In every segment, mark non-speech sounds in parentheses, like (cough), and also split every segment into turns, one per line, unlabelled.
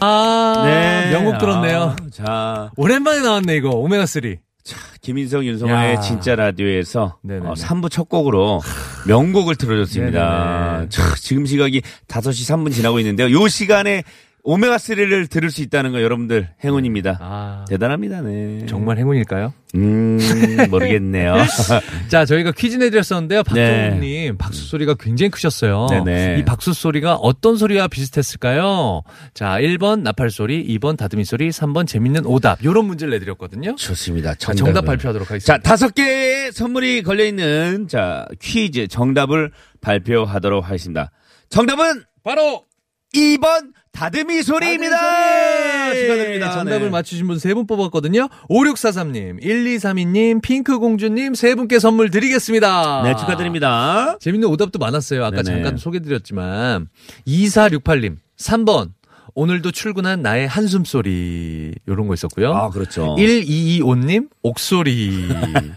아,
네.
명곡 들었네요.
아, 자,
오랜만에 나왔네, 이거. 오메가3.
김인성, 윤성호의
야.
진짜 라디오에서
네네네.
어, 3부 첫 곡으로 명곡을 틀어줬습니다. 자, 지금 시각이 5시 3분 지나고 있는데요. 요 시간에 오메가3를 들을 수 있다는 거 여러분들 행운입니다.
아,
대단합니다, 네.
정말 행운일까요?
음, (laughs) 모르겠네요.
자, 저희가 퀴즈 내드렸었는데요.
네.
박정욱님, 박수 소리가 굉장히 크셨어요.
네네.
이 박수 소리가 어떤 소리와 비슷했을까요? 자, 1번 나팔 소리, 2번 다듬이 소리, 3번 재밌는 오답. 요런 문제를 내드렸거든요.
좋습니다.
자,
정답을.
정답 발표하도록 하겠습니다.
자, 다섯 개의 선물이 걸려있는, 자, 퀴즈 정답을 발표하도록 하겠습니다. 정답은
바로
2번 다듬이 소리입니다.
다듬이 소리!
축하드립니다.
정답을
네.
맞추신 분 세 분 뽑았거든요. 5643님, 1232님, 핑크공주님 세 분께 선물 드리겠습니다.
네, 축하드립니다.
재밌는 오답도 많았어요. 아까
네네.
잠깐 소개드렸지만 2468님 3번 오늘도 출근한 나의 한숨 소리 요런 거 있었고요.
아, 그렇죠.
1225님 옥소리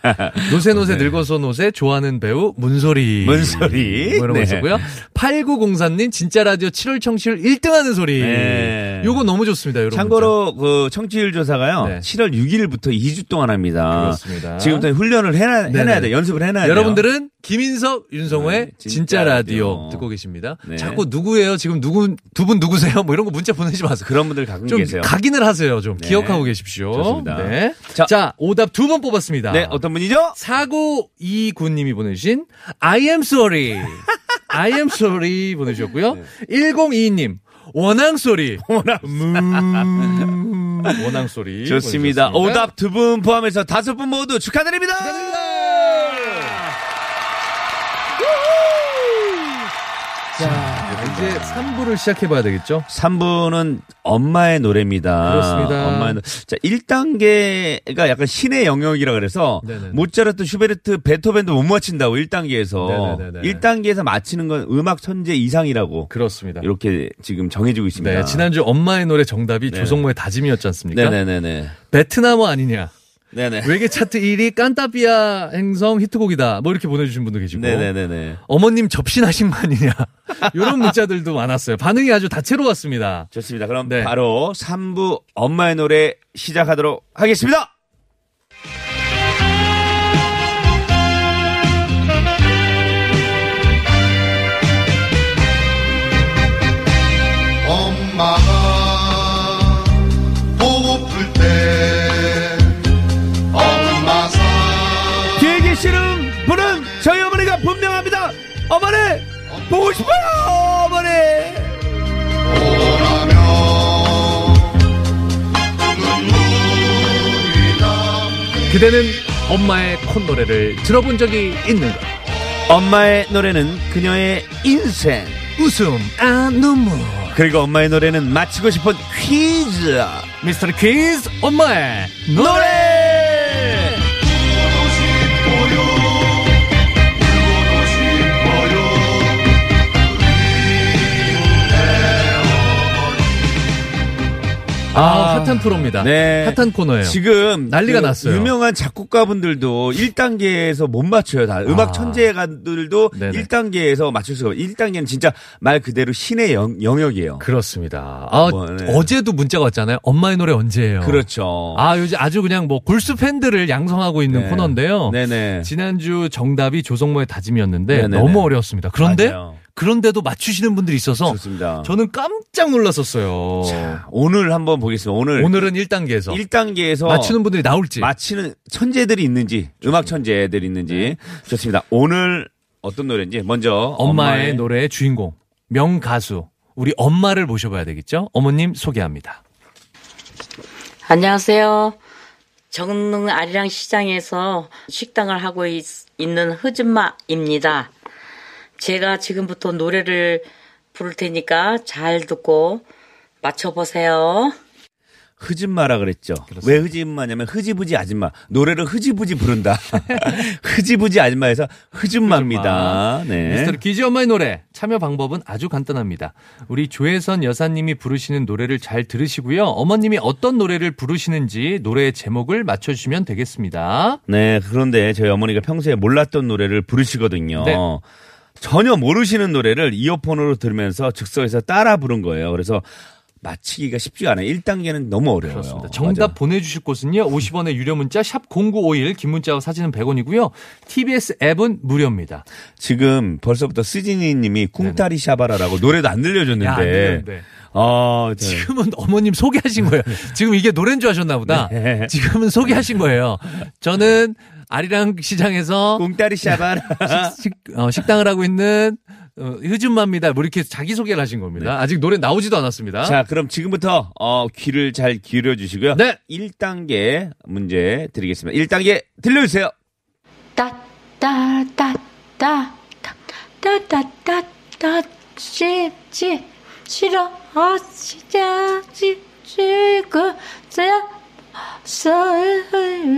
(laughs) 노세 노세 늙어서 노세 좋아하는 배우 문소리
문소리.
뭐 이런 거
네.
있었고요. 8904님 진짜 라디오 7월 청취율 1등 하는 소리
네.
요거 너무 좋습니다. 여러분
참고로 그 청취율 조사가요.
네.
7월 6일부터 2주 동안 합니다.
그렇습니다.
지금부터 훈련을 해놔. 해놔야 돼. 연습을 해놔야 돼요.
여러분들은 김인석, 윤성호의
네,
진짜,
진짜
라디오.
라디오.
듣고 계십니다.
네.
자꾸 누구예요? 지금 누구 두 분 누구세요? 뭐 이런 거 문자 보내지 마세요.
그런 분들 가끔
좀
계세요.
각인을 하세요. 좀
네.
기억하고 계십시오.
좋습니다.
네.
자.
자, 오답 두 번 뽑았습니다.
네, 어떤 분이죠?
4929님이 보내주신 I am sorry. (laughs) I am sorry 보내주셨고요. 1022님 원앙 소리. (laughs) 원앙. 음, 원앙 소리.
좋습니다.
보내주셨습니다.
오답 두 분 포함해서 다섯 분 모두 축하드립니다.
자, 이제 3부를 시작해봐야 되겠죠?
3부는 엄마의 노래입니다.
그렇습니다.
엄마의 노... 자, 1단계가 약간 신의 영역이라 그래서
네네네.
모차르트, 슈베르트, 베토벤도 못 맞춘다고 1단계에서
네네네네.
1단계에서 맞히는 건 음악 천재 이상이라고
그렇습니다.
이렇게 지금 정해지고 있습니다.
네, 지난주 엄마의 노래 정답이
네.
조성모의 다짐이었지 않습니까?
네네네네.
베트남어 아니냐?
네네.
외계 차트 1위 깐따비아 행성 히트곡이다. 뭐 이렇게 보내주신 분도 계시고.
네네네네.
어머님 접신하신 거 아니냐? (laughs) 이런 문자들도 많았어요. 반응이 아주 다채로웠습니다.
좋습니다. 그럼
네.
바로 3부 엄마의 노래 시작하도록 하겠습니다.
그대는 엄마의 콧노래를 들어본 적이 있는가?
엄마의 노래는 그녀의 인생.
웃음, 아, 눈물.
그리고 엄마의 노래는 맞히고 싶은 퀴즈.
미스터 퀴즈 엄마의! 노래. 아, 핫한 프로입니다.
네.
핫한 코너예요.
지금
난리가
그
났어요.
유명한 작곡가분들도 1단계에서 못 맞춰요. 다 음악
아.
천재가들도
네네.
1단계에서 맞출 수가 없어요. 1단계는 진짜 말 그대로 신의 영, 영역이에요.
그렇습니다. 아,
뭐, 네.
어제도 문자가 왔잖아요. 엄마의 노래 언제예요?
그렇죠.
아, 요즘 아주 그냥 뭐 골수 팬들을 양성하고 있는
네.
코너인데요.
네네.
지난주 정답이 조성모의 다짐이었는데
네네네.
너무 어려웠습니다. 그런데
맞아요.
그런데도 맞추시는 분들이 있어서
좋습니다.
저는 깜짝 놀랐었어요.
자, 오늘 한번 보겠습니다. 오늘
오늘은 1단계에서
1단계에서
맞추는 분들이 나올지.
맞히는 천재들이 있는지 음악 천재들이 있는지 좋습니다. 오늘 어떤 노래인지 먼저
엄마의, 노래의 주인공 명가수 우리 엄마를 모셔봐야 되겠죠? 어머님 소개합니다.
안녕하세요. 정릉 아리랑 시장에서 식당을 하고 있, 는 흐즈마입니다. 제가 지금부터 노래를 부를 테니까 잘 듣고 맞춰보세요.
흐진마라 그랬죠. 왜 흐진마냐면 흐지부지 아줌마. 노래를 흐지부지 부른다. (laughs) 흐지부지 아줌마에서 흐진마입니다. 네.
미스터 퀴즈 엄마의 노래 참여 방법은 아주 간단합니다. 우리 조혜선 여사님이 부르시는 노래를 잘 들으시고요. 어머님이 어떤 노래를 부르시는지 노래의 제목을 맞춰주시면 되겠습니다.
네, 그런데 저희 어머니가 평소에 몰랐던 노래를 부르시거든요.
네.
전혀 모르시는 노래를 이어폰으로 들으면서 즉석에서 따라 부른 거예요. 그래서 맞히기가 쉽지가 않아요. 1단계는 너무 어려워요.
그렇습니다. 정답
맞아.
보내주실 곳은요. 50원의 유료 문자 샵 0951, 긴 문자와 사진은 100원이고요. TBS 앱은 무료입니다.
지금 벌써부터 스지니 님이 쿵타리 샤바라라고 노래도 안 들려줬는데.
야, 안 들렸는데.
아, 저-
지금은 어머님 소개하신 거예요. (laughs) 지금 이게 노래인 줄 아셨나 보다.
네.
지금은 소개하신 거예요. 저는 아리랑 시장에서
쿵타리 샤바라.
식, 어, 식당을 하고 있는 어, 흐준마입니다. 뭐 이렇게 자기 소개를 하신 겁니다. 아직 노래 나오지도 않았습니다.
네. 자, 그럼 지금부터 어, 귀를 잘 기울여 주시고요.
네.
1단계 문제 드리겠습니다. 1단계 들려 주세요.
따따따따따따따따따 쉽지 싫어 어 시자지 지그 저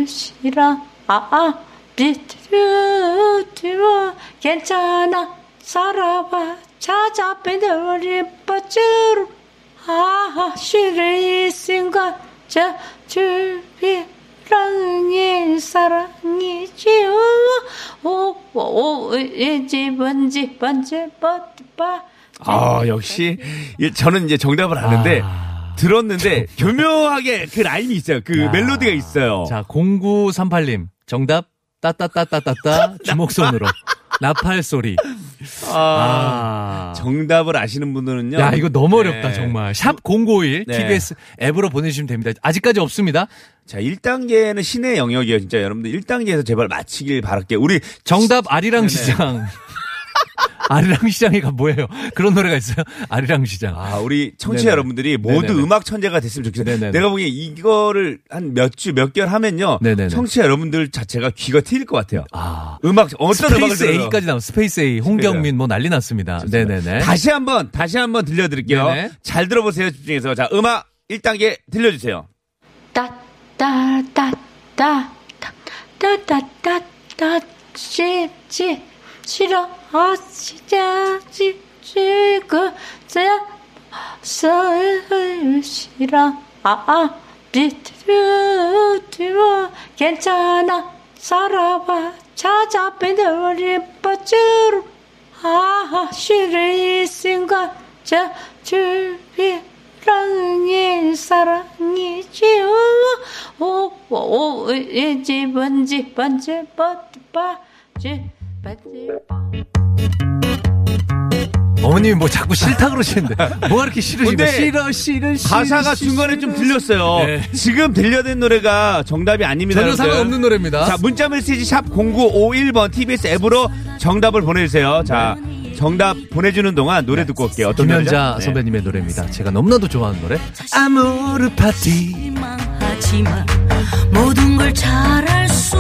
싫어 아아 비트루트루 괜찮아 살아봐 찾아뵌 우리 뻗주루 아하 싫을 순간 저 줄비랑의 사랑이지 오오 이지 번지 번지 버티바
아, 역시 이- 저는 이제 정답을 아는데 들었는데 교묘하게 그 라임이 있어요. 그
야.
멜로디가 있어요.
자, 0938님. 정답. 따따따따따따. (laughs) 주먹손으로. 나팔 소리. 아.
정답을 아시는 분들은요.
야, 이거 너무 어렵다,
네.
정말. 샵0951
네.
TBS 앱으로 보내주시면 됩니다. 아직까지 없습니다.
자, 1단계는 신의 영역이에요. 진짜 여러분들 1단계에서 제발 마치길 바랄게요. 우리
정답 아리랑 시장. 아리랑 시장이가 뭐예요? 그런 노래가 있어요? 아리랑 시장.
아, 우리 청취자
네네.
여러분들이 모두
네네네.
음악 천재가 됐으면 좋겠어요. 내가 보기에 이거를 한 몇 주, 몇 개월 하면요.
네네네.
청취자 여러분들 자체가 귀가 트일 것 같아요.
아.
음악, 어떤 음악을
스페이스
들어요?
A까지 나온 스페이스 A, 홍경민 뭐 난리 났습니다. 네네네.
다시 한 번, 다시 한 번 들려드릴게요.
네네.
잘 들어보세요, 집중해서. 자, 음악 1단계 들려주세요.
따 따 따 따 따 따 따따 쉽지 싫어 어시자지 지그 저 싫어 아아 비트루트루 괜찮아. 살아봐. 찾아뵌 우리 뻗주루. 아하 싫을 순간 저 줄비랑의 사랑이지 오오 이지 번지 번지 버티바지 버티바
어머님이 뭐 자꾸 싫다 그러시는데. 뭐가 이렇게 싫으신가?
근데
싫어, 싫어, 싫어.
가사가
싫어,
중간에 좀
싫어.
들렸어요.
네.
지금 들려된 노래가 정답이 아닙니다.
전혀
여러분들.
상관없는 노래입니다.
자, 문자 메시지 샵 0951번 TBS 앱으로 정답을 보내주세요. 자, 정답 보내주는 동안 노래 듣고 올게요. 어떤
김현자
노래죠? 네.
선배님의 노래입니다. 제가 너무나도 좋아하는 노래. 아무르 파티.
모든 걸 잘할 순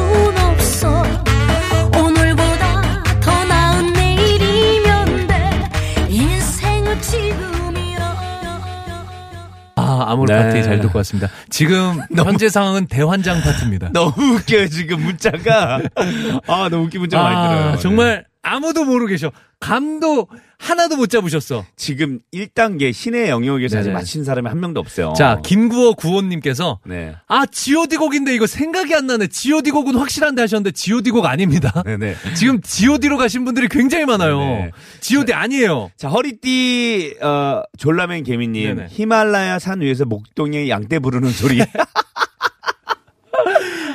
아, 아무르
네.
파티 잘 듣고 왔습니다. 지금 (laughs) 현재 상황은 대환장 파티입니다. (laughs)
너무 웃겨요, 지금 문자가. 아, 너무 웃긴 문자가 많이 들어요. 네.
정말 아무도 모르고 계셔. 감도 하나도 못 잡으셨어.
지금 1단계 신의 영역에서 아직. 맞힌 사람이 한 명도 없어요.
자, 김구호 구호님께서
네.
아, GOD 곡인데 이거 생각이 안 나네. GOD 곡은 확실한데 하셨는데 GOD 곡 아닙니다.
네네. (laughs)
지금 GOD로 가신 분들이 굉장히 많아요.
네네.
GOD 아니에요.
자, 허리띠, 어, 졸라맨 개미님.
네네.
히말라야 산 위에서 목동에 양떼 부르는 소리. (laughs)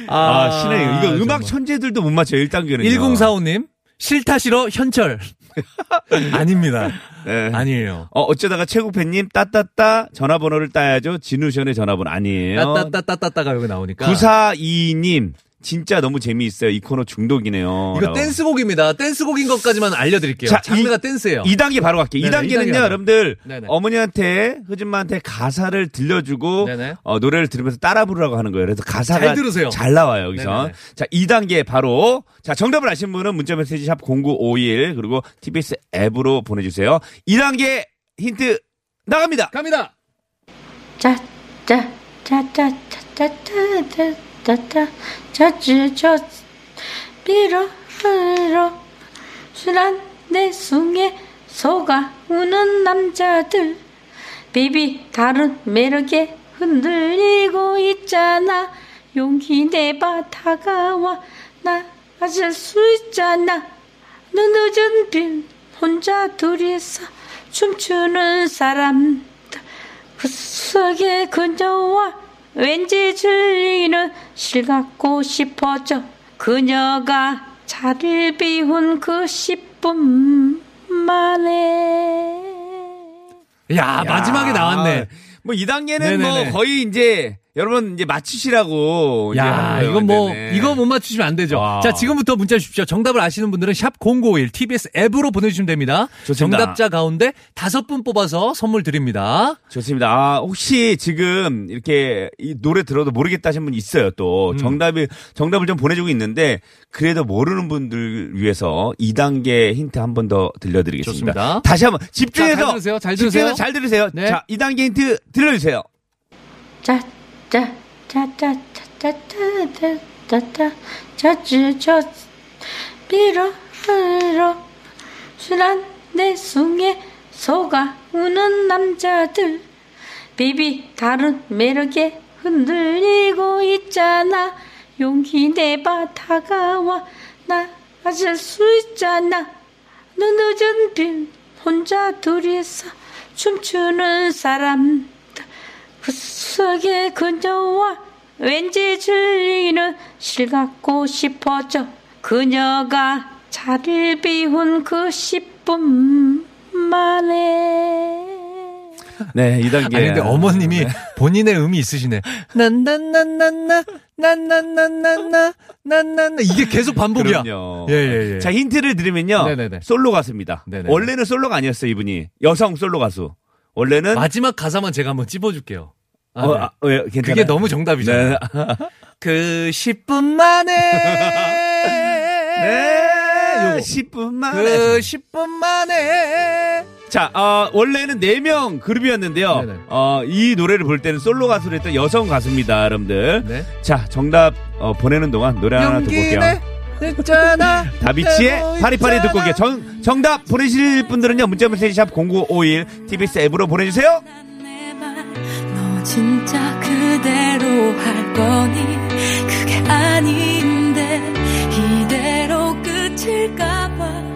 아, 신의 영역. 이거 음악 천재들도 못 맞춰요, 1단계는.
1045님 싫다 싫어 현철 (laughs) 아닙니다.
네.
아니에요.
어, 어쩌다가 최국팬님, 따따따, 전화번호를 따야죠. 진우션의 전화번호 아니에요.
따따따따따따가 여기 나오니까.
942님, 진짜 너무 재미있어요. 이 코너 중독이네요.
이거
라고.
댄스곡입니다. 댄스곡인 것까지만 알려드릴게요.
자,
장르가
이,
댄스예요.
2단계 바로 갈게요.
네네,
2단계는요,
2단계
여러분들.
네네.
어머니한테, 흐진마한테 가사를 들려주고, 어, 노래를 들으면서 따라 부르라고 하는 거예요. 그래서 가사가
잘, 들으세요.
잘 나와요, 여기서.
네네.
자, 2단계 바로. 자, 정답을 아신 분은 문자 메시지 샵 0951, 그리고 TBS 앱으로 보내주세요. 2단계 힌트 나갑니다.
갑니다.
짜, 짜, 짜, 짜, 짜, 짜, 짜, 짜. 짜, 짜, 짜, 짜, 빌어, 빌어, 술한 내 숭에 속아 우는 남자들, 비비 다른 매력에 흔들리고 있잖아. 용기 내봐 다가와 나 맞을 수 있잖아. 눈 늦은 빈 혼자 둘이서 춤추는 사람들 그 속에 그녀와 왠지 즐기는 실 갖고 싶어져 그녀가 자리를 비운 그 10분 만에
야, 마지막에 나왔네.
뭐 2단계는
네네네.
뭐 거의 이제, 여러분 이제 맞추시라고.
야. 이건 뭐,
네네.
이거 못 맞추시면 안 되죠.
와.
자, 지금부터 문자 주십시오. 정답을 아시는 분들은 샵0951 TBS 앱으로 보내주시면 됩니다.
좋습니다.
정답자 가운데 다섯 분 뽑아서 선물 드립니다.
좋습니다. 아, 혹시 지금 이렇게 이 노래 들어도 모르겠다 하신 분 있어요,
음.
또. 정답이, 정답을 좀 보내주고 있는데, 그래도 모르는 분들 위해서 2단계 힌트 한 번 더 들려드리겠습니다.
좋습니다.
다시 한번 집중해서.
자, 잘 들으세요. 잘
집중해서
들으세요.
잘 들으세요.
네.
자, 2단계 힌트 들려주세요.
짜, 짜, 짜, 짜, 짜, 짜, 짜, 짜, 짜, 짜, 짜, 짜, 빌어, 빌어, 술한 내 숭에 속아 우는 남자들, 비비 다른 매력에 흔들리고 있잖아. 용기 내봐 다가와 나 맞을 수 있잖아. 눈 늦은 빈 혼자 둘이서 춤추는 사람 속에 그녀와 왠지 즐기는 실 갖고 싶어져 그녀가 자리를 비운 그 10분 만에
네, 2단계.
아니, 근데 어머님이 본인의 음이 있으시네. 난난난난나, 난난난난나, 난난나. 이게 계속 반복이야.
그럼요.
예, 예, 예.
자, 힌트를 드리면요.
네네네.
솔로 가수입니다.
네네.
원래는 솔로가 아니었어요, 이분이. 여성 솔로 가수. 원래는.
마지막 가사만 제가 한번 찝어줄게요. 아,
어,
네.
아, 왜, 괜찮아요?
그게 너무 정답이잖아요.
네. (laughs)
그 10분 (laughs) 만에.
네.
요거.
10분 만에.
그 10분 만에.
자, 어, 원래는 4명 그룹이었는데요.
네네.
어, 이 노래를 볼 때는 솔로 가수를 했던 여성 가수입니다, 여러분들.
네.
자, 정답, 어, 보내는 동안 노래 하나 듣고 올게요.
했잖아.
다비치의 파리파리 듣고 올게요. 정, 정답 보내실 분들은요, 문자 메시지 샵 0951 TBS 앱으로 보내주세요.
너 진짜 그대로 할 거니 그게 아닌데 이대로 끝일까봐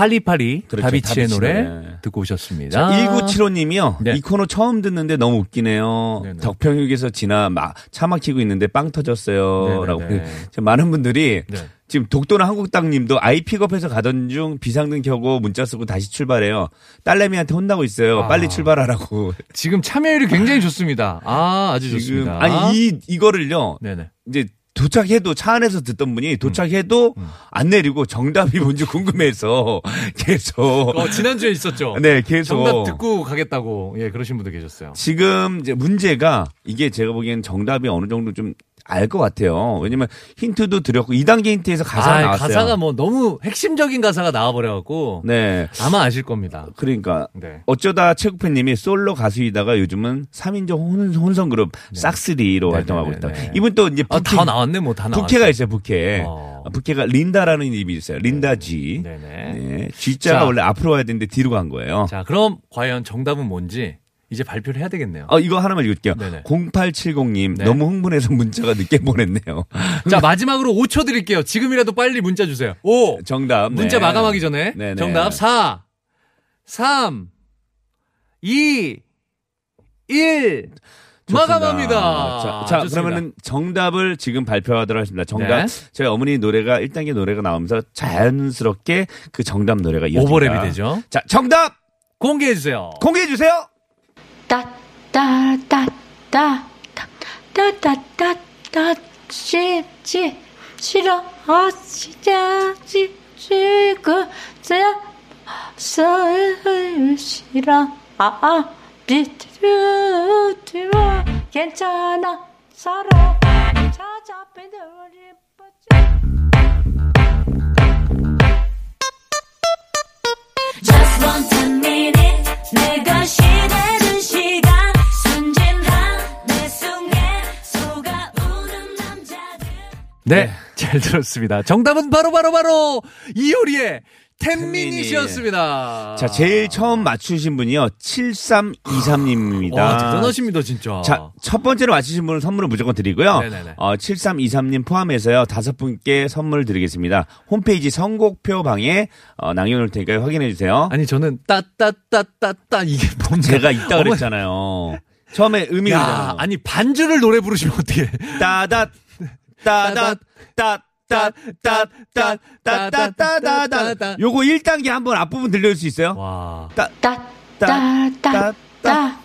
파리파리
그렇죠,
다비치의
다비치
노래
노래.
듣고 오셨습니다.
1975님이요.
네.
이 코너 처음 듣는데 너무 웃기네요.
네네.
덕평역에서 지나 막차 막히고 있는데 빵 터졌어요.
네네네.
라고. 지금 많은 분들이
네.
지금 독도는 한국당님도 아이 픽업해서 가던 중 비상등 켜고 문자 쓰고 다시 출발해요. 딸내미한테 혼나고 있어요.
아.
빨리 출발하라고.
지금 참여율이 굉장히 좋습니다. 아, 아주
지금
좋습니다.
아니 이 이거를요.
네네.
이제 도착해도 차 안에서 듣던 분이 도착해도
음.
안 내리고 정답이 뭔지 궁금해서 (laughs) 계속
어, 지난주에 있었죠.
네 계속
정답 듣고 가겠다고 예 그러신 분도 계셨어요.
지금 이제 문제가 이게 제가 보기엔 정답이 어느 정도 좀 알 것 같아요. 왜냐면 힌트도 드렸고 2단계 힌트에서 가사가
아,
나왔어요.
가사가 뭐 너무 핵심적인 가사가 나와버려갖고
네.
아마 아실 겁니다.
그러니까
네.
어쩌다 최국팬님이 솔로 가수이다가 요즘은 3인조 혼, 혼성 그룹 싹스리로
네,
활동하고
네,
있다.
네, 네.
이분 또 이제
아,
부캐,
다 나왔네, 뭐 다 나왔어.
부캐가 있어요. 부캐.
어.
부캐가 린다라는 이름이 있어요. 린다 G.
네네.
네. G자가
자.
원래 앞으로 와야 되는데 뒤로 간 거예요.
자, 그럼 과연 정답은 뭔지 이제 발표를 해야 되겠네요.
어, 이거 하나만 읽을게요.
네네.
0870님
네.
너무 흥분해서 문자가 늦게 보냈네요.
자, 마지막으로 5초 드릴게요. 지금이라도 빨리 문자 주세요. 5.
정답.
문자
네.
마감하기 전에.
네네.
정답 4, 3, 2, 1.
좋습니다.
마감합니다.
자, 자. 그러면은 정답을 지금 발표하도록 하겠습니다. 정답.
네.
저희 어머니 노래가 1단계 노래가 나오면서 자연스럽게 그 정답 노래가 이어집니다.
오버랩이 되죠.
자, 정답
공개해 주세요.
공개해 주세요.
따따따따 따따따따 찌찌 싫어 아 진짜 찌찌고 쎄쎄 싫어 아아 비트로 들어 괜찮아 살아 찾아 빼들리
Just want a minute 내가 시대
네, 잘 들었습니다. 정답은 바로 바로 바로 이효리의 텐미닛이었습니다.
자, 제일 처음 맞추신 분이요. 7323님입니다.
와, 대단하십니다, 진짜.
자, 첫 번째로 맞히신 분은 선물을 무조건 드리고요.
네네네.
어, 7323님 포함해서요. 다섯 분께 선물 드리겠습니다. 홈페이지 선곡표 방에 어, 남겨놓을 테니까 확인해 주세요.
아니, 저는 따따따따따 이게 뭔가.
제가 있다 그랬잖아요. 처음에 의미가.
아니, 반주를 노래 부르시면 어떡해.
따다 따다 따 따따따따따따따따따 요거 1단계 한번 앞부분 들려줄 수 있어요?
와.
따따따따따따따따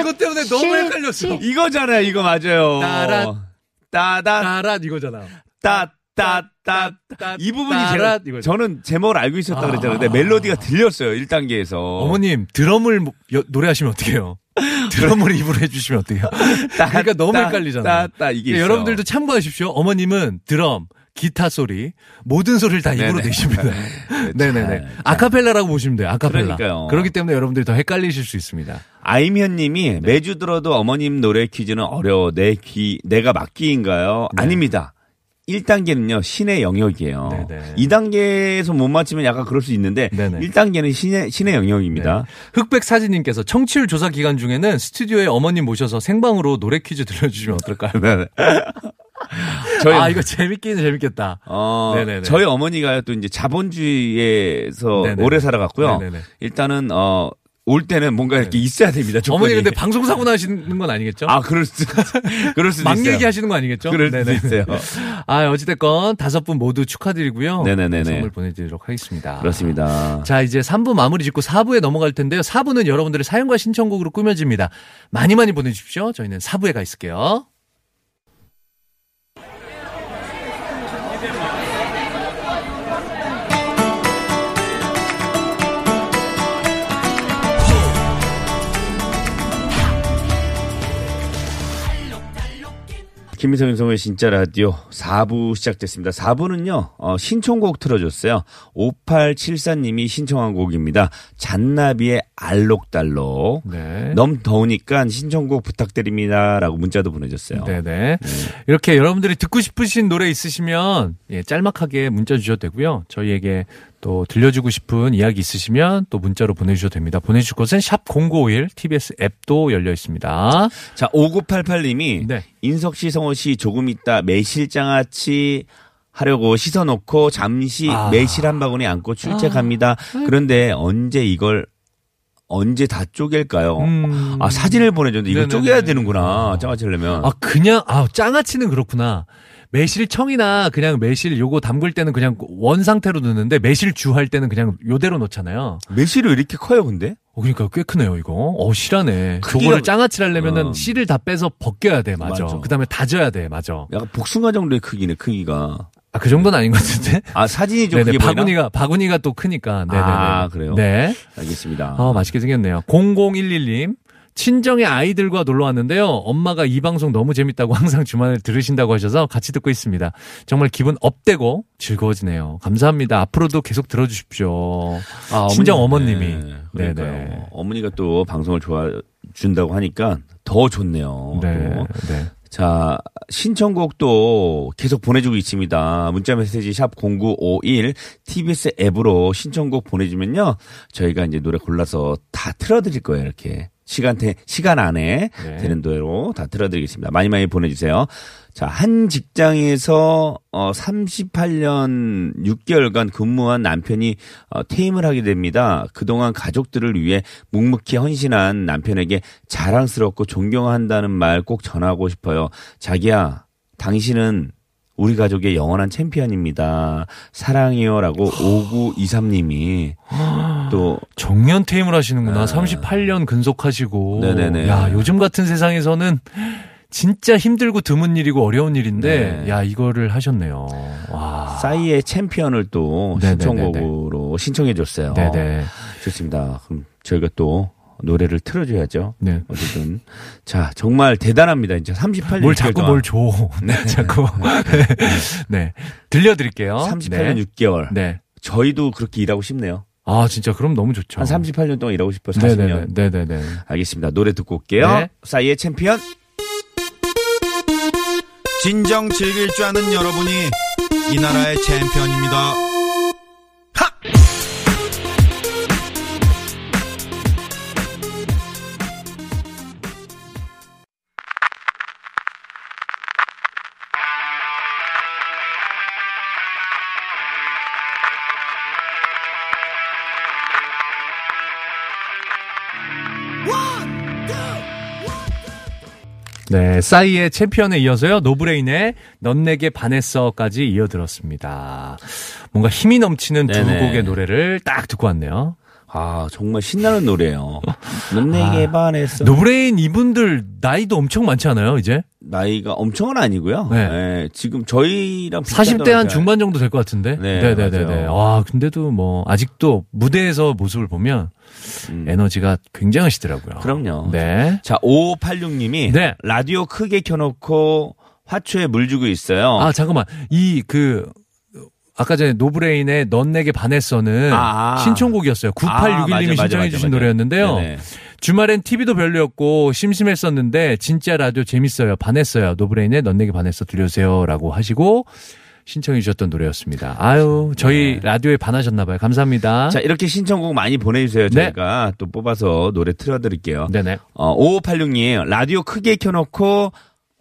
이것 때문에 너무 헷갈렸어.
이거잖아요 이거 맞아요
따라-
따다
따라 이거잖아.
따 따따 이 부분이 제가
이거죠.
저는 제목을 알고 있었다
아.
그랬잖아요 근데 멜로디가 들렸어요 1단계에서
어머님, 드럼을 뭐- 여- 노래하시면 어떡해요? (laughs) 드럼을 입으로 해주시면 어떡해요? 그러니까 너무 헷갈리잖아요.
따따 이게
예,
있어요.
여러분들도 참고하십시오. 어머님은 드럼, 기타 소리, 모든 소리를 다 입으로. 내십니다. (laughs) 네네네.
잘,
아카펠라라고 보시면 돼요. 아카펠라.
그러니까요.
그렇기 때문에 여러분들이 더 헷갈리실 수 있습니다.
아이미현 님이 매주 들어도 어머님 노래 퀴즈는 어려워. 내 귀, 내가 막귀인가요?
네.
아닙니다. 1단계는요, 신의 영역이에요.
네네.
2단계에서 못 맞히면 약간 그럴 수 있는데,
네네.
1단계는 신의, 신의 영역입니다.
흑백 사진님께서 청취율 조사 기간 중에는 스튜디오에 어머님 모셔서 생방으로 노래 퀴즈 들려주시면 어떨까요? (laughs)
네. (laughs) 저희,
아, 이거 재밌긴 재밌겠다.
어,
네네네.
저희 어머니가 또 이제 자본주의에서
네네네.
오래 살아갔고요.
네네네.
일단은, 어, 올 때는 뭔가 이렇게 있어야 됩니다. 조건이.
어머니 근데 방송 사고 나시는 건 아니겠죠?
아, 그럴 수, (laughs) 그럴 수도
막
있어요.
얘기하시는 거 아니겠죠?
그럴 수도
네네.
있어요. (laughs)
아, 어찌됐건 다섯 분 모두 축하드리고요.
네네네네.
선물 보내드리도록 하겠습니다.
그렇습니다.
자, 이제 3부 마무리 짓고 4부에 넘어갈 텐데요. 4부는 여러분들의 사연과 신청곡으로 꾸며집니다. 많이 많이 보내주십시오. 저희는 4부에 가 있을게요.
김미성 윤성의 진짜 라디오 4부 시작됐습니다. 4부는요, 어, 신청곡 틀어줬어요. 5874님이 신청한 곡입니다. 잔나비의 알록달록.
네.
너무 더우니까 신청곡 부탁드립니다. 라고 문자도 보내줬어요.
네네. 이렇게 여러분들이 듣고 싶으신 노래 있으시면 예, 짤막하게 문자 주셔도 되고요. 저희에게 또 들려주고 싶은 이야기 있으시면 또 문자로 보내주셔도 됩니다. 보내주실 곳은 샵 0951 TBS 앱도 열려 있습니다.
자, 5988님이
네.
인석 씨, 성호 씨 조금 있다 매실장아찌 하려고 씻어놓고 잠시
아.
매실 한 바구니 안고 출첵합니다. 그런데 언제 이걸 언제 다 쪼갤까요?
음.
아 사진을 보내줬는데 이거
네네네.
쪼개야 되는구나 장아찌려면.
아, 그냥, 아, 장아찌는 그렇구나. 매실청이나 그냥 매실 요거 담글 때는 그냥 원 상태로 넣는데 매실주 할 때는 그냥 요대로 넣잖아요.
매실이 왜 이렇게 커요, 근데?
어, 그러니까 꽤 크네요, 이거. 어, 실하네.
크기가-
저거를 장아찌를 하려면은
어.
씨를 다 빼서 벗겨야 돼, 맞아.
맞아.
그 다음에 다져야 돼, 맞아.
약간 복숭아 정도의 크기네, 크기가.
아, 그 정도는 아닌 것 같은데?
아 사진이 좀 (laughs)
네네,
크게 보이나?
바구니가, 바구니가 또 크니까. 네네네.
아, 그래요?
네.
알겠습니다.
아, 맛있게 생겼네요. 0011님. 친정의 아이들과 놀러 왔는데요. 엄마가 이 방송 너무 재밌다고 (laughs) 항상 주말에 들으신다고 하셔서 같이 듣고 있습니다. 정말 기분 업되고 즐거워지네요. 감사합니다. 앞으로도 계속 들어주십시오.
아,
친정
어머니-
어머님이.
네.
네네.
어머니가 또 방송을 좋아 준다고 하니까 더 좋네요.
네.
또.
네.
자, 신청곡도 계속 보내주고 있습니다. 문자 메시지 샵 0951 TBS 앱으로 신청곡 보내주면요. 저희가 이제 노래 골라서 다 틀어드릴 거예요. 이렇게. 시간대, 시간 안에
네.
되는 대로 다 틀어드리겠습니다. 많이 많이 보내주세요. 자, 한 직장에서 어 38년 6개월간 근무한 남편이 어, 퇴임을 하게 됩니다. 그동안 가족들을 위해 묵묵히 헌신한 남편에게 자랑스럽고 존경한다는 말 꼭 전하고 싶어요. 자기야, 당신은 우리 가족의 영원한 챔피언입니다. 사랑해요라고 5923님이 또
정년 퇴임을 하시는구나. 38년 근속하시고.
아. 네네네.
야, 요즘 같은 세상에서는 진짜 힘들고 드문 일이고 어려운 일인데,
네.
야, 이거를 하셨네요. 와.
싸이의 챔피언을 또
네네네네.
신청곡으로 신청해 줬어요.
네네.
좋습니다. 그럼 저희가 또 노래를 틀어줘야죠.
네.
어쨌든 자 정말 대단합니다. 이제 38년
뭘 자꾸 뭘 줘. 네, 자꾸. (laughs) 네. 들려드릴게요.
38년
네.
6개월.
네.
저희도 그렇게 일하고 싶네요.
아, 진짜 그럼 너무 좋죠.
한 38년 동안 일하고 싶어요. 40년.
네네네. 네네네.
알겠습니다. 노래 듣고 올게요.
네.
싸이의 챔피언.
진정 즐길 줄 아는 여러분이 이 나라의 챔피언입니다.
네, 싸이의 챔피언에 이어서요, 노브레인의 넌 내게 반했어까지 이어들었습니다. 뭔가 힘이 넘치는 두
네네.
곡의 노래를 딱 듣고 왔네요.
아 정말 신나는 노래예요. 넌 내게
아.
반했어.
노브레인 이분들 나이도 엄청 많지 않아요, 이제?
나이가 엄청은 아니고요.
네.
네, 지금 저희랑 비슷하다고
40대 한 중반 정도 될 것 같은데?
네,
네네네네.
맞아요.
와, 근데도 뭐, 아직도 무대에서 모습을 보면
음.
에너지가 굉장하시더라고요.
그럼요.
네.
자 5586님이
네.
라디오 크게 켜놓고 화초에 물 주고 있어요.
아, 잠깐만. 이, 그, 아까 전에 노브레인의 넌 내게 반했어는
아.
신청곡이었어요.
아, 맞아,
9861님이
맞아,
신청해
맞아,
주신
맞아.
노래였는데요.
네네.
주말엔 TV도 별로였고 심심했었는데 진짜 라디오 재밌어요. 반했어요. 노브레인의 넌 내게 반했어 들려주세요라고 하시고 신청해 주셨던 노래였습니다. 아유, 저희 라디오에 반하셨나 봐요. 감사합니다.
네. 자 이렇게 신청곡 많이 보내 주세요.
네.
저희가 또 뽑아서 노래 틀어 드릴게요.
네네.
어, 5586님 라디오 크게 켜 놓고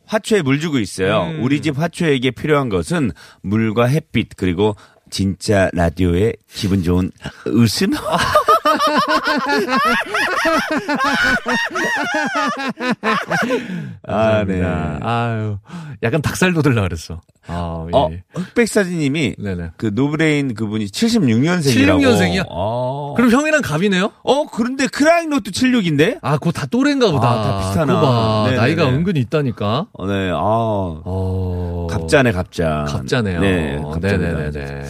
화초에 물 주고 있어요.
음.
우리 집 화초에게 필요한 것은 물과 햇빛 그리고 진짜 라디오의 기분 좋은 웃음. (laughs) (laughs) 아, 네.
아유, 약간 닭살 돋으려 그랬어. 아, 예.
어, 흑백사진님이
네네.
그 노브레인 그분이 76년생이라고.
76 년생이요?
어.
그럼 형이랑 갑이네요?
어, 그런데 크라잉넛도 76인데?
아, 그거 다 또래인가 보다.
아, 다 비슷하나.
봐. 나이가 은근히 있다니까.
어, 네, 아.
어.
갑장이네, 갑장.
갑장이네요.
네, 갑장입니다.
네네네네.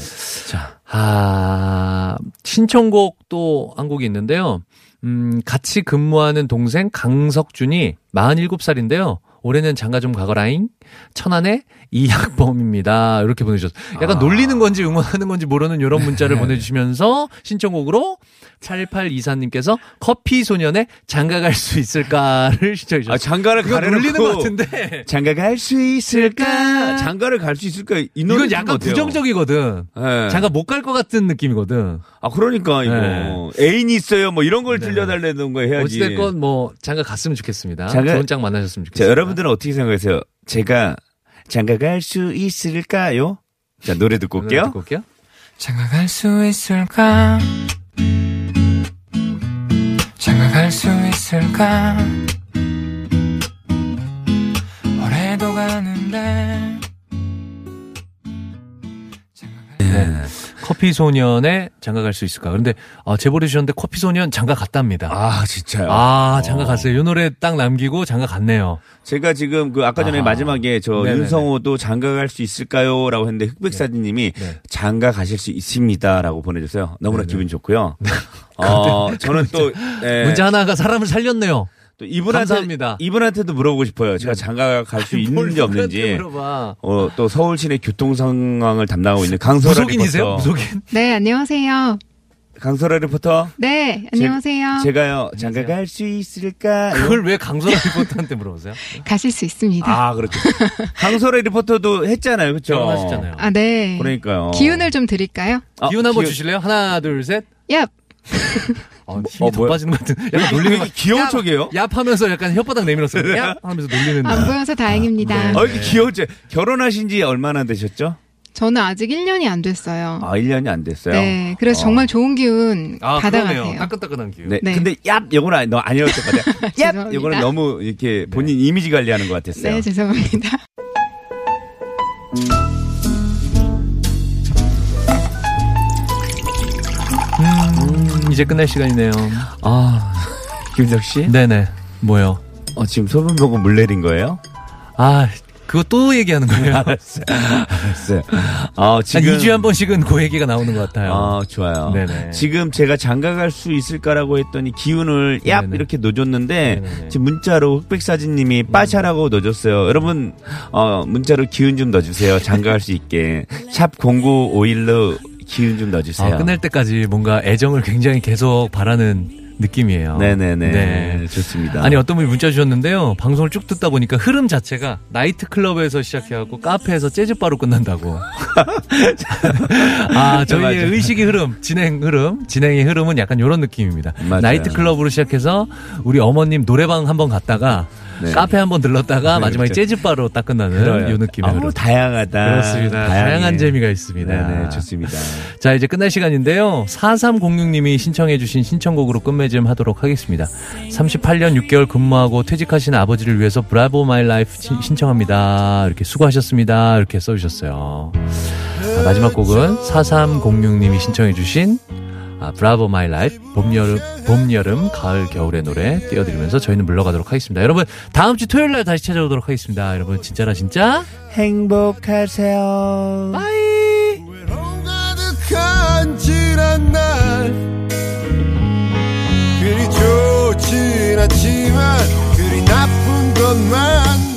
자, 아, 신청곡 또한 곡이 있는데요. 음, 같이 근무하는 동생 강석준이 47살인데요. 올해는 장가 좀 가거라잉. 천안의 이학범입니다. 이렇게 보내주셨어요. 약간
아.
놀리는 건지 응원하는 건지 모르는 이런
네.
문자를 보내주시면서 신청곡으로 8824님께서 커피 소년의 장가 갈 수 있을까를 신청해 주셨어요.
아, 장가를
놀리는 것 같은데.
장가 갈 수 있을까? 장가를 갈 수 있을까? 이
이건 약간 부정적이거든.
네.
장가 못 갈 것 같은 느낌이거든.
아, 그러니까, 이거.
네.
애인이 있어요. 뭐 이런 걸
네.
들려달라는 거 해야지.
어찌됐건 뭐 장가 갔으면 좋겠습니다.
장가-
좋은 짝 만나셨으면
자,
좋겠습니다.
여러분들은 어떻게 생각하세요? 제가 장가 갈 수 있을까요? 자, 노래 듣고
노래
올게요.
듣고 올게요.
장가 갈 수 있을까? 장가 갈 수 있을까? 올해도 가는데
네. 커피 소년의 장가 갈 수 있을까? 그런데 아, 제보를 주셨는데 커피 소년 장가 갔답니다.
아, 진짜요?
아, 장가
어.
갔어요. 이 노래 딱 남기고 장가 갔네요.
제가 지금 그 아까 전에
아하.
마지막에 저
네네네.
윤성호도 장가 갈 수 있을까요? 라고 했는데 흑백사진님이
네.
장가 가실 수 있습니다. 라고 보내주세요. 너무나
네네.
기분 좋고요. (laughs) 어, 저는 또, 예,
문자 하나가 사람을 살렸네요.
또 이분한테,
감사합니다.
이분한테도 물어보고 싶어요. 제가
네.
장가 갈 (laughs) 수 있는지 없는지.
물어봐.
어, 또 서울 시내 교통 상황을 담당하고 있는 강설아
무속인이세요?
리포터.
무속인?
네, 안녕하세요.
강설아 리포터.
네, 안녕하세요.
제 가요, 장가 갈 수 있을까요?
그걸 왜 강설아 리포터한테 물어보세요?
가실 수 있습니다.
아, 그렇죠. 강설아 리포터도 했잖아요. 그렇죠?
결혼하셨잖아요.
아, 네.
그러니까요.
기운을 좀 드릴까요?
아,
기운 한번
기운-
주실래요? 하나, 둘, 셋.
얍!
어, 힘이
어,
더
뭐야?
빠지는 것 같은.
왜
약간 놀리는 것
귀여운
야,
척이에요?
얍 하면서 약간 혓바닥 내밀었어요. 얍 하면서 놀리는.
안 보여서 다행입니다.
네.
아, 이렇게 귀여웠죠. 결혼하신 지 얼마나 되셨죠?
저는 아직 1년이 안 됐어요.
아, 1년이 안 됐어요.
네, 그래서
어.
정말 좋은 기운
아,
받아가세요.
따끈따끈한 기운.
네.
네.
근데 얍 요거는 아니- 너 아니었을 것 같아요. (laughs) 얍. 요거는 너무 이렇게 본인 이미지 관리하는 것 같았어요.
네, 죄송합니다. (laughs)
이제 끝날 시간이네요.
아, 김석 씨?
네네. 뭐요?
어, 지금 소변 보고 물 내린 거예요?
아, 그거 또 얘기하는 거예요. (laughs)
알았어요. 알았어요. 어,
한
지금
2주에 한 번씩은 그 얘기가 나오는 것 같아요.
아, 좋아요.
네네.
지금 제가 장가 갈 수 있을까라고 했더니 기운을 얍
네네.
이렇게 넣어줬는데
네네네.
지금 문자로 흑백 사진님이 빠샤라고 넣어줬어요. 여러분 어 문자로 기운 좀 넣어주세요. 장가 갈 수 있게 (laughs) 샵 0951로 기운 좀 넣어주세요.
아, 끝날 때까지 뭔가 애정을 굉장히 계속 바라는 느낌이에요.
네네네
네.
좋습니다.
아니 어떤 분이 문자 주셨는데요. 방송을 쭉 듣다 보니까 흐름 자체가 나이트 클럽에서 시작해갖고 카페에서 재즈바로 끝난다고. (laughs) 아 (laughs) 저희의. 의식의 흐름, 진행 흐름, 진행의 흐름은 약간 이런 느낌입니다.
맞아요.
나이트 클럽으로 시작해서 우리 어머님 노래방 한번 갔다가
네.
카페 한번 들렀다가
네,
마지막에
그렇죠.
재즈바로 딱 끝나는 느낌의
어우,
흐름.
다양하다.
그렇습니다.
다양해.
다양한 재미가 있습니다.
네네 좋습니다.
자, 이제 끝날 시간인데요. 4306님이 신청해주신 신청곡으로 끝맺음 하도록 하겠습니다. 38년 6개월 근무하고 퇴직하신 아버지를 위해서 Bravo My Life 신- 신청합니다. 이렇게 수고하셨습니다. 이렇게 써주셨어요. 아, 마지막 곡은 4306님이 신청해주신 아, Bravo My Life 봄 여름 봄 여름 가을 겨울의 노래 띄워드리면서 저희는 물러가도록 하겠습니다. 여러분 다음 주 토요일 날 다시 찾아오도록 하겠습니다. 여러분 진짜라 진짜
행복하세요.
가득한 지난 날 그리 좋진 않지만 그리 나쁜 것만